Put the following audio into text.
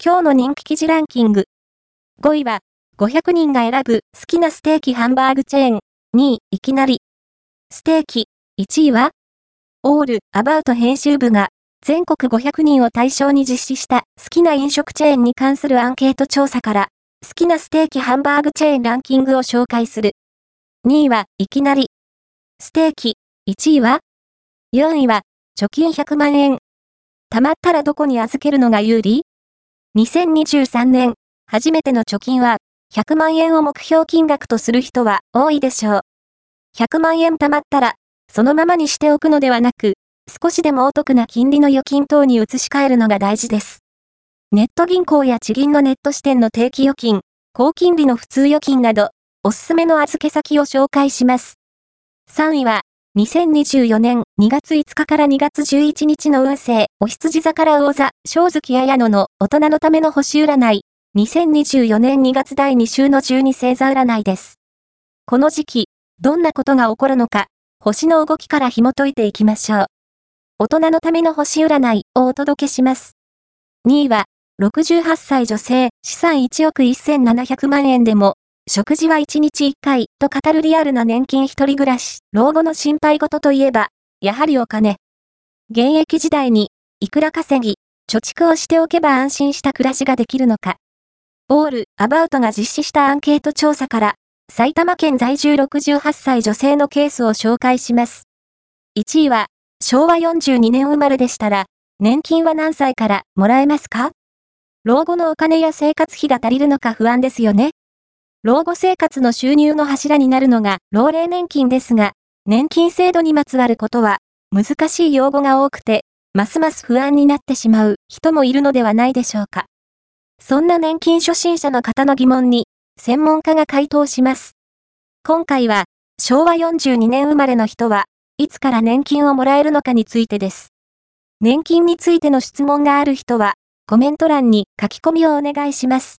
今日の人気記事ランキング。5位は、500人が選ぶ好きなステーキハンバーグチェーン。2位、いきなり。ステーキ。1位は、オール、アバウト編集部が、全国500人を対象に実施した好きな飲食チェーンに関するアンケート調査から、好きなステーキハンバーグチェーンランキングを紹介する。2位は、いきなり。ステーキ。1位は ?4 位は、貯金100万円。貯まったらどこに預けるのが有利？2023年、初めての貯金は、100万円を目標金額とする人は多いでしょう。100万円貯まったら、そのままにしておくのではなく、少しでもお得な金利の預金等に移し替えるのが大事です。ネット銀行や地銀のネット支店の定期預金、高金利の普通預金など、おすすめの預け先を紹介します。3位は、2024年2月5日から2月11日の運勢、お羊座から魚座、正月綾野の大人のための星占い、2024年2月第2週の12星座占いです。この時期、どんなことが起こるのか、星の動きから紐解いていきましょう。大人のための星占いをお届けします。2位は、68歳女性、資産1億1700万円でも、食事は1日1回と語るリアルな年金一人暮らし、老後の心配事といえば、やはりお金。現役時代に、いくら稼ぎ、貯蓄をしておけば安心した暮らしができるのか。オール、アバウトが実施したアンケート調査から、埼玉県在住68歳女性のケースを紹介します。1位は、昭和42年生まれでしたら、年金は何歳からもらえますか？老後のお金や生活費が足りるのか不安ですよね。老後生活の収入の柱になるのが老齢年金ですが、年金制度にまつわることは難しい用語が多くて、ますます不安になってしまう人もいるのではないでしょうか。そんな年金初心者の方の疑問に、専門家が回答します。今回は、昭和42年生まれの人は、いつから年金をもらえるのかについてです。年金についての質問がある人は、コメント欄に書き込みをお願いします。